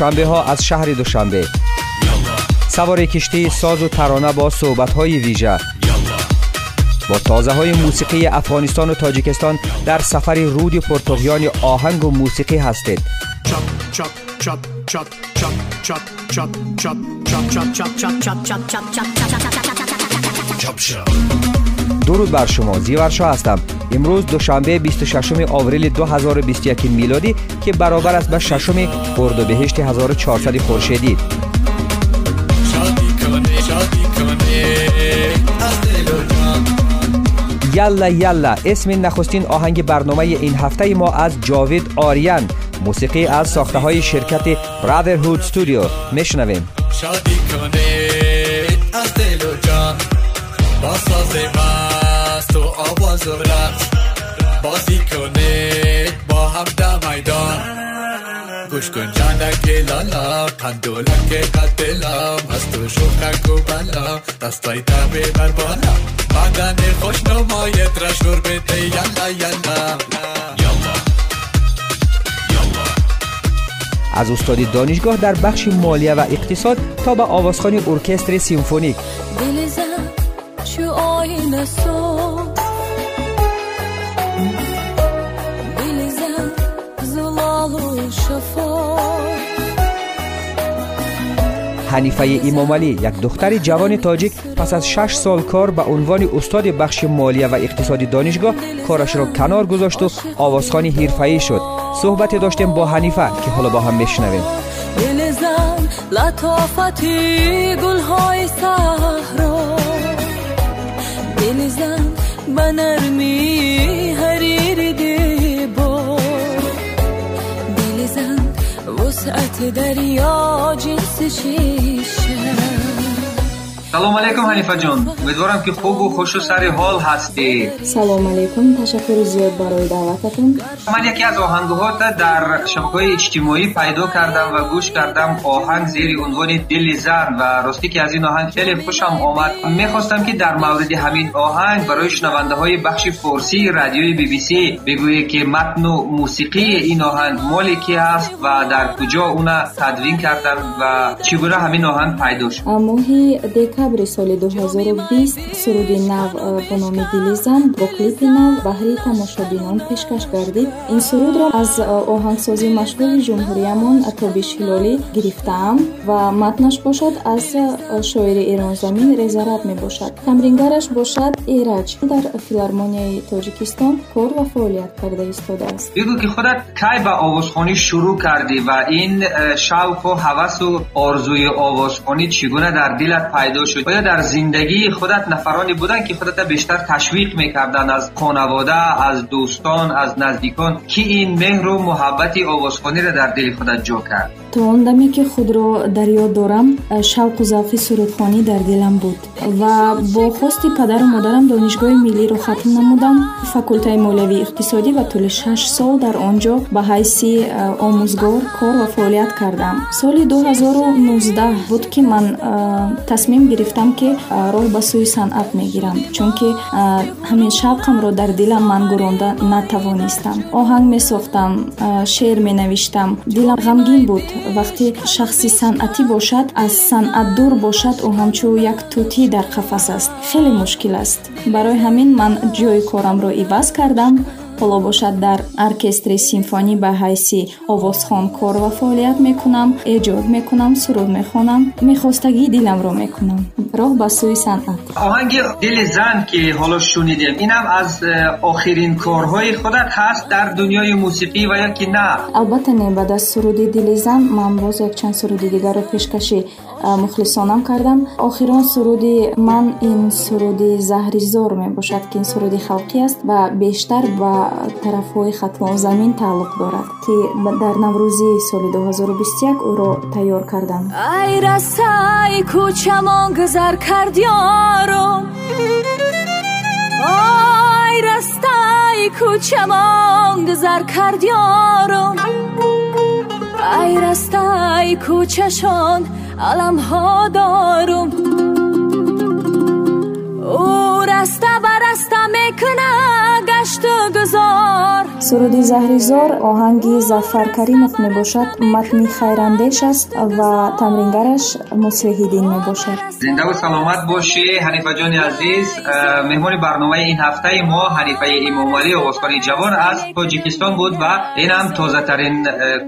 دوشنبه ها از شهر دوشنبه سوار کشتی ساز و ترانه با صحبت های ویژه با تازه های موسیقی افغانستان و تاجیکستان در سفر رود پرتغیان آهنگ و موسیقی هستید درود بر شما زیورشا هستم امروز دوشنبه 26 آوریل 2021 میلادی که برابر است به ششم اردیبهشت 1400 خورشیدی. یلا یلا اسم نخستین آهنگ برنامه این هفته ما از جاوید آریان. موسیقی از ساخته های شرکت برادرهود استودیو میشنویم. شادی کنید از دل و جان با ساز مست و آواز و رقص. بازی کنید با هم در میدان. گوش کن جانک لالا کندولک قتلام. از تو شوخک و بلا دستای تبه بر بالا. بدن خوش نمایت را شور بده یلا یلا از استادی دانشگاه در بخش مالیه و اقتصاد تا به آوازخانی ارکستر سیمفونیک. حنیفه امام علی یک دختر جوان تاجیک پس از شش سال کار به عنوان استاد بخش مالیه و اقتصادی دانشگاه کارش را کنار گذاشت و آوازخانی حرفه‌ای شد صحبت داشتیم با حنیفه که حالا با هم میشنویم لطافتی گلهای صحرا دلزن به نرمی حریر دیبار دلزن وسعت دریا جنس شیشه سلام علیکم حنیفه جان. امیدوارم که خوب و خوش و سر حال هستی. سلام علیکم. تشکر زیاد برای دعوتتون. من یکی از آهنگها در شبکه اجتماعی پیدا کردم و گوش کردم. آهنگ زیر عنوان دل زن و راستی که از این آهنگ خیلی خوشم آمد. می‌خواستم که در مورد همین آهنگ برای شنونده های بخش فارسی رادیوی بی بی سی بگویه که متن و موسیقی این آهنگ مال کی است و در کجا اونا تدوین کردن و چگونه همین آهنگ پیدا شد декабри соли 2020 суруди нав э, бо номи дилизан бо клипи нав баҳри тамошобинон пешкаш гардид. Ин сурудро аз э, оҳангсози машҳури ҷумҳуриямон тобиш ҳилолӣ гирифтаам ва матнаш бошад аз э, шоири эронзамин резараб мебошад. Тамрингараш бошад эраҷ дар филармонияи тоҷикистон кор ва фаъолият карда истодааст бигӯ ки худат кай ба овозхонӣ шурӯъ кардӣ ва ин шавқу ҳавасу орзуи овозхонӣ чӣ гуна дар дилат пайдо شد. آیا در زندگی خودت نفرانی بودن که خودت بیشتر تشویق می‌کردن از خانواده از دوستان از نزدیکان که این مهر و محبت آوازخوانی را در دل خودت جا کرد. تو اون دمی که خود را در یاد دارم شوق و ذوق سرودخوانی در دلم بود و با خواست پدر و مادرم دانشگاه ملی رو ختم نمودم. فکلته مولوی اقتصادی و طول 6 سال در آنجا به حیث آموزگار کار و فعالیت کردم. سال 2019 بود که من تصمیم گرفتم гирифтам ки роҳ ба сӯи санъат мегирам чунки ҳамин шавқамро дар дилам ман гуронда натавонистам. Оҳанг месохтам шеър менавиштам. Дилам ғамгин буд. Вақте шахси санъатӣ бошад аз санъат дур бошад ӯ ҳамчун як тӯтӣ дар қафас аст. Хеле мушкил аст. Барои ҳамин ман ҷои корамро иваз кардам ҳоло бошад дар оркестри симфонӣ ба ҳайси овозхон кор ва фаъолият мекунам эҷод мекунам суруд мехонам мехостагии диламро мекунам. Роҳ ба сӯи санъат. Оҳанги дили зан ки ҳоло шунидем инам аз э, охирин корҳои худат ҳаст дар дунёи мусиқӣ ва ё ки на. Албатта не баъд аз суруди дили зан ман боз якчанд суруди дигарро пешкаши мухлисонам кардам. Охирон суруди ман ин суруди заҳризор мебошад ки ин суруди халқӣ аст ва бештар ба тарафҳои хатлон замин тааллуқ дорад ки дар наврӯзи соли 2021 ӯро тайёр кардам. Ай расаи кӯчамон гузар кард ёром. Ой растаи кӯчамон гузар кард ёром. Ай растаи кӯчашон علم ها دارم. او رسته برسته می‌کنم гашту гузор суруди заҳризор оҳанги зафар каримов мебошад матни хайрандеш аст ва тамрингараш муслиҳиддин мебошад зиндаву саломат бошӣ ҳанифаҷони азиз меҳмони барномаи ин ҳафтаи мо ҳанифаи имомалӣ овозхони ҷавон аз тоҷикистон буд ва инам тозатарин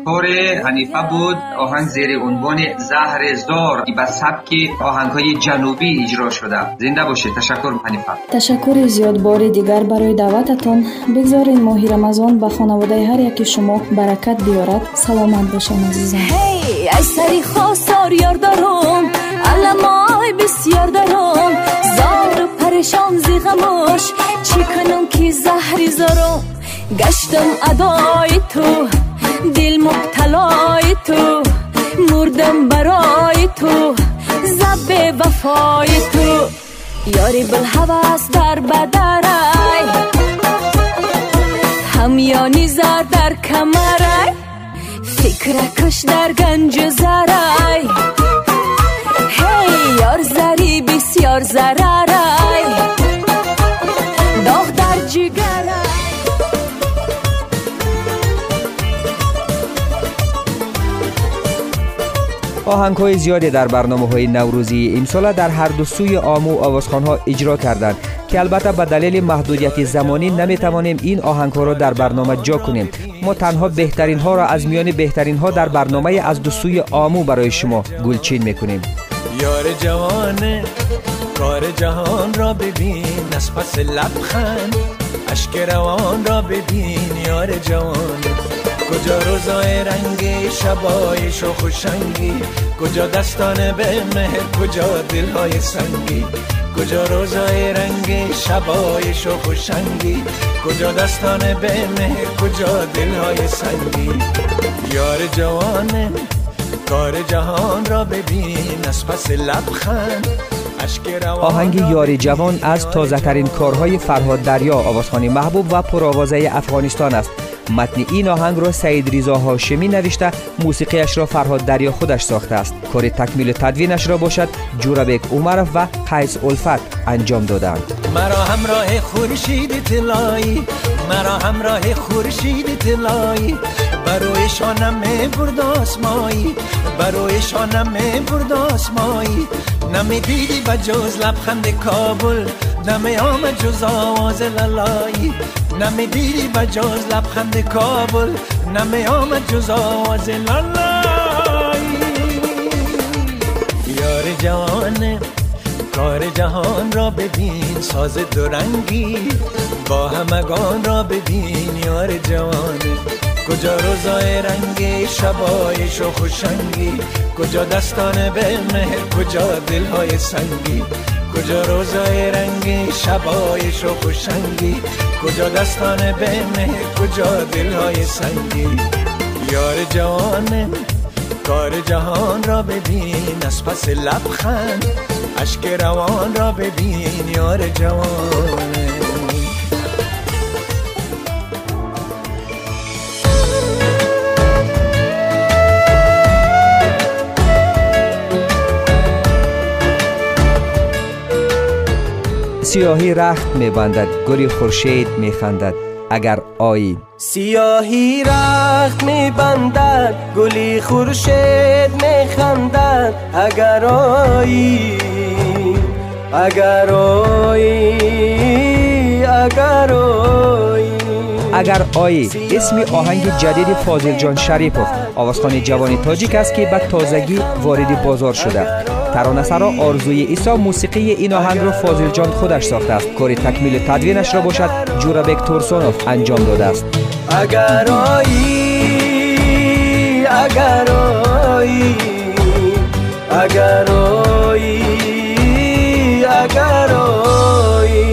кори ҳанифа буд оҳанг зери унвони заҳри зор ба сабки оҳангҳои ҷанубӣ иҷро шуда зинда бошед ташаккур ҳанифа ташаккури зиёд бори дигар барои даъвататон бигзоред моҳи рамазон ба хонаводаи ҳар яки шумо баракат биёрад саломат бошам азизам ай сари хосор ёрдорум аламой бисёр дарум зору парешон зиғамош чӣ кунум ки заҳри зорум гаштам адои ту дил мубталои ту мурдам барои ту забе вафои ту ёри билҳавас дар бадарай همیانی زار در کمرای فکرکش در گنج زرای. هی یار زری بسیار زرارای. داغ در جگرای. آهنگ های زیادی در برنامه های نوروزی امسال در هر دو سوی آمو آوازخان ها اجرا کردند. که البته به دلیل محدودیت زمانی نمی توانیم این آهنگ ها را در برنامه جا کنیم. ما تنها بهترین ها را از میان بهترین ها در برنامه از دو سوی آمو برای شما گلچین می‌کنیم. یار جوانه کار جهان را ببین از پس لبخند اشک روان را ببین. یار جوانه کجا روزای رنگی شبای و خوشنگی؟ کجا دستان به مهر کجا دلهای سنگی؟ کجا روزای رنگی شبای و خوشنگی؟ کجا دستان به مهر کجا دلهای سنگی؟ یار جوانه کار جهان را ببین از پس لبخند آهنگ یاری جوان از تازه ترین کارهای فرهاد دریا آوازخانی محبوب و پرآوازه افغانستان است. متن این آهنگ را سعید ریزا هاشمی نوشته موسیقیش را فرهاد دریا خودش ساخته است. کار تکمیل تدوینش را باشد جوربک عمرف و قیس الفت انجام دادند. مرا همراه خورشید طلایی مرا همراه خورشید طلایی بروی شانم برد آسمایی بروی شانم برد آسمایی. نمی دیدی با جز لبخند کابل نمی آمد جز آواز لالایی نمی دیدی جز لبخند کابل نمی آمد جز آواز لالایی یار جوانه کار جهان را ببین ساز رنگی با همگان را ببین. یار جوانه کجا روزای رنگی شبایش و خوشنگی؟ کجا دستان به مهر کجا دلهای سنگی؟ کجا روزای رنگی شبایش و خوشنگی کجا دستان به مهر کجا دلهای سنگی؟ یار جوانه کار جهان را ببین از پس لبخند اشک روان را ببین یار جوانه سیاهی رخت میبندد گلی خورشید میخندد. اگر آیی سیاهی رخت میبندد گلی خورشید میخندد. اگر آیی اگر آیی اگر آیی. اگر آیی اسم آهنگ جدید فاضل جان شریپوف آوازخانی جوانی تاجیک است که به تازگی وارد بازار شده. ترانه‌سرا آرزوی ایسا موسیقی این آهنگ را فاضل جان خودش ساخته است کار تکمیل تدوینش را باشد جورابک تورسونوف انجام داده است اگر آیی اگر آیی اگر آیی اگر آیی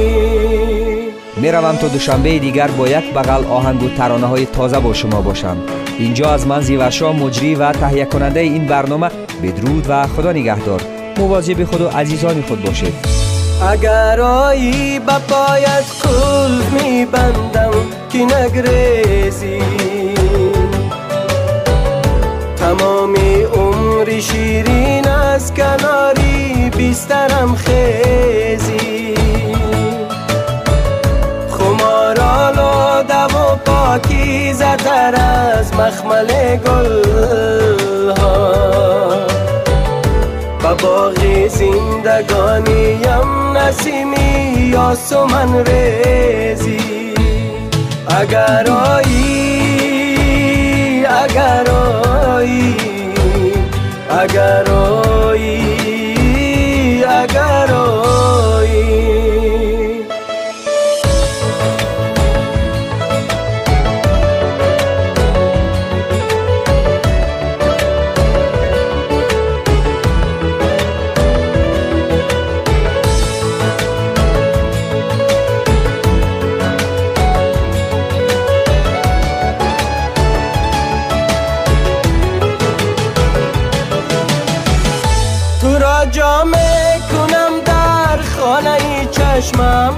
می‌روم تا دوشنبه دیگر با یک بغل آهنگ و ترانه های تازه با شما باشم اینجا از من زیورشا مجری و تهیه کننده این برنامه بدرود و خدا نگهدار. مواظب خود و عزیزان خود باشید اگر آیی با پایت کل می بندم که نگریزی. تمامی عمر شیرین از کناری بیسترم خیزی. خمار آلاده و پا پاکی زدر از مخمل گل ها با باغی زندگانیم نسیمی یا سمن ریزی. اگر آیی اگر آیی اگر آیی خانه چشمم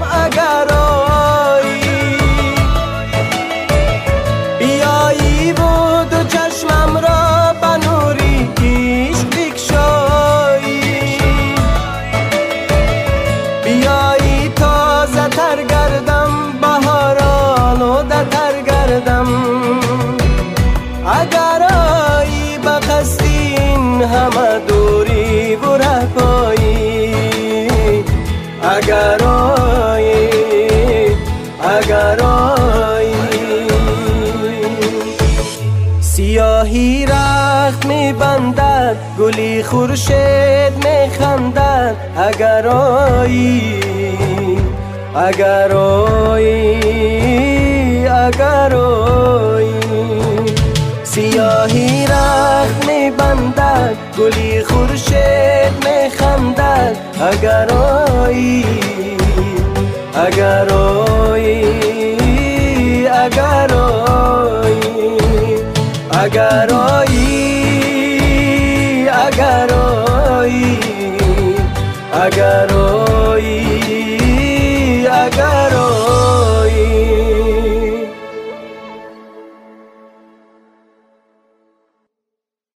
سیاهی رخت می بندد گلی خورشید می خندد اگر آیی اگر آیی اگر آیی. سیاهی رخت می بندد گلی خورشید می خندد اگر آیی اگر آیی